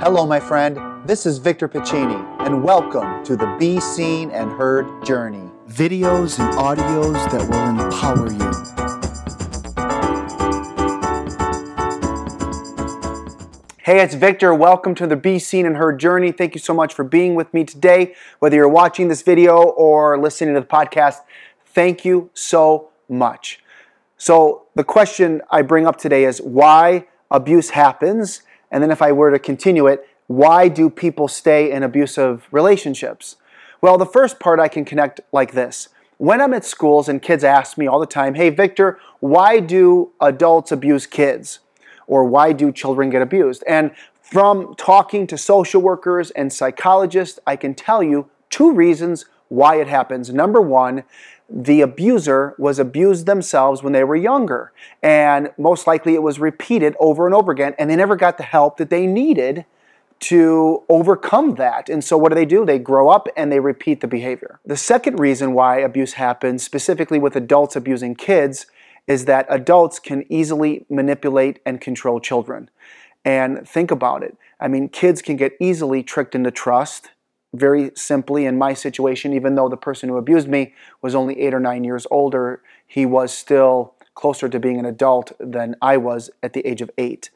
Hello, my friend. This is Victor Pacini, and welcome to the Be Seen and Heard journey. Videos and audios that will empower you. Hey, it's Victor. Welcome to the Be Seen and Heard journey. Thank you so much for being with me today. Whether you're watching this video or listening to the podcast, thank you so much. So, the question I bring up today is why abuse happens, and then if I were to continue it, why do people stay in abusive relationships? Well, the first part I can connect like this. When I'm at schools and kids ask me all the time, hey, Victor, why do adults abuse kids? or why do children get abused? And from talking to social workers and psychologists, I can tell you two reasons why it happens. Number one, the abuser was abused themselves when they were younger, and most likely it was repeated over and over again, and they never got the help that they needed to overcome that. And so, what do they do? They grow up and they repeat the behavior. The second reason why abuse happens, specifically with adults abusing kids, is that adults can easily manipulate and control children. And think about it. I mean, kids can get easily tricked into trust. Very simply, in my situation, even though the person who abused me was only eight or nine years older, he was still closer to being an adult than I was at the age of eight.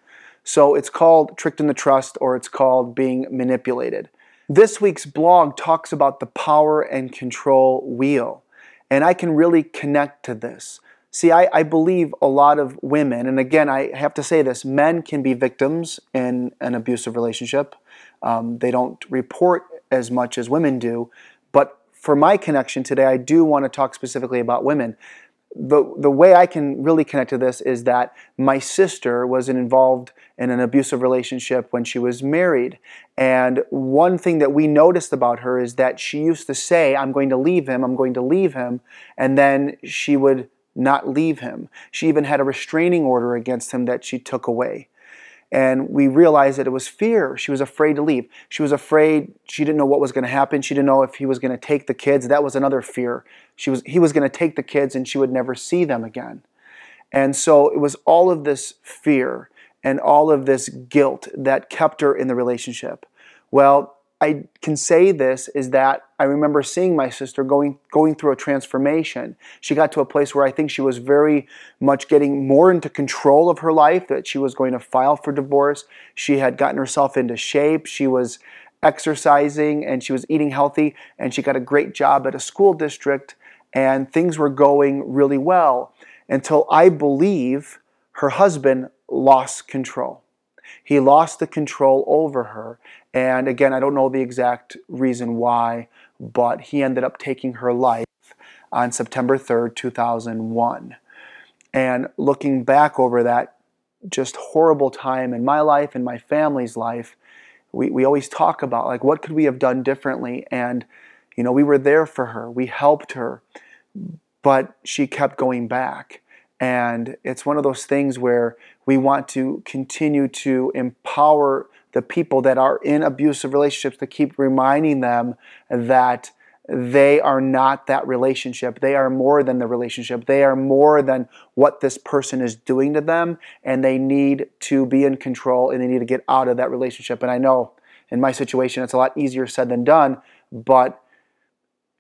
So it's called tricked in the trust or it's called being manipulated. This week's blog talks about the power and control wheel. And I can really connect to this. See, I, I, believe a lot of women, and again, I have to say this men can be victims in an abusive relationship. Um, they don't report as much as women do. But for my connection today, I do want to talk specifically about women. The, the way I can really connect to this is that my sister was involved in an abusive relationship when she was married. And one thing that we noticed about her is that she used to say, I'm going to leave him, I'm going to leave him. And then she would not leave him. She even had a restraining order against him that she took away. And we realized that it was fear. She was afraid to leave. She was afraid, she didn't know what was going to happen. She didn't know if he was going to take the kids. That was another fear. She was, he was going to take the kids and she would never see them again. And so it was all of this fear and all of this guilt that kept her in the relationship. Well, I can say this is that I remember seeing my sister going going through a transformation. She got to a place where I think she was very much getting more into control of her life, that she was going to file for divorce. She had gotten herself into shape. She was exercising and she was eating healthy and she got a great job at a school district and things were going really well until I believe her husband lost control. He lost the control over her. And again, I don't know the exact reason why, but he ended up taking her life on September 3rd, 2001. And looking back over that just horrible time in my life and my family's life, we, we always talk about like what could we have done differently and you know we were there for her we helped her but she kept going back and it's one of those things where we want to continue to empower the people that are in abusive relationships to keep reminding them that they are not that relationship. They are more than the relationship. They are more than what this person is doing to them, and they need to be in control and they need to get out of that relationship. And I know in my situation, it's a lot easier said than done, but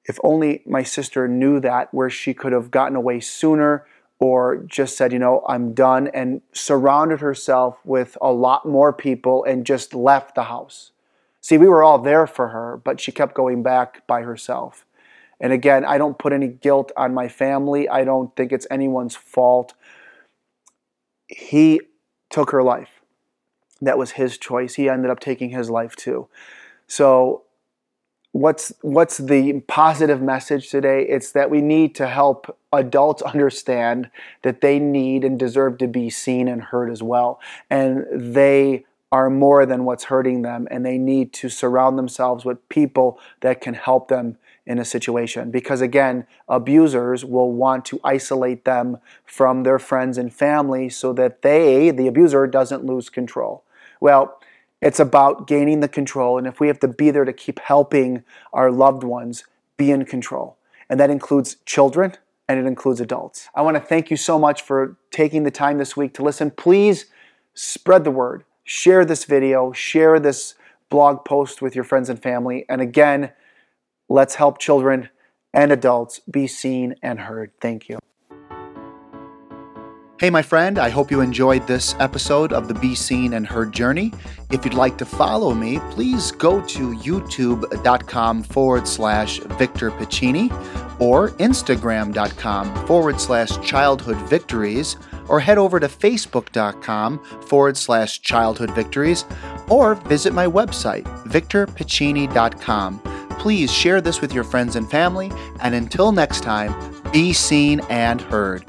if only my sister knew that, where she could have gotten away sooner or just said, you know, I'm done, and surrounded herself with a lot more people and just left the house. See, we were all there for her, but she kept going back by herself. And again, I don't put any guilt on my family. I don't think it's anyone's fault. He took her life. That was his choice. He ended up taking his life too. So what's what's the positive message today? It's that we need to help adults understand that they need and deserve to be seen and heard as well. And they are more than what's hurting them and they need to surround themselves with people that can help them in a situation. Because again abusers will want to isolate them from their friends and family so that they the abuser doesn't lose control. Well it's about gaining the control. And if we have to be there to keep helping our loved ones be in control, and that includes children and it includes adults. I want to thank you so much for taking the time this week to listen. Please spread the word. share this video, share this blog post with your friends and family. And again, let's help children and adults be seen and heard. Thank you. Hey, my friend, I hope you enjoyed this episode of the Be Seen and Heard Journey. If you'd like to follow me, please go to youtube.com forward slash Victor Pacini or instagram.com forward slash childhood victories or head over to facebook.com forward slash childhood victories or visit my website, victorpacini.com. Please share this with your friends and family, and until next time, be seen and heard.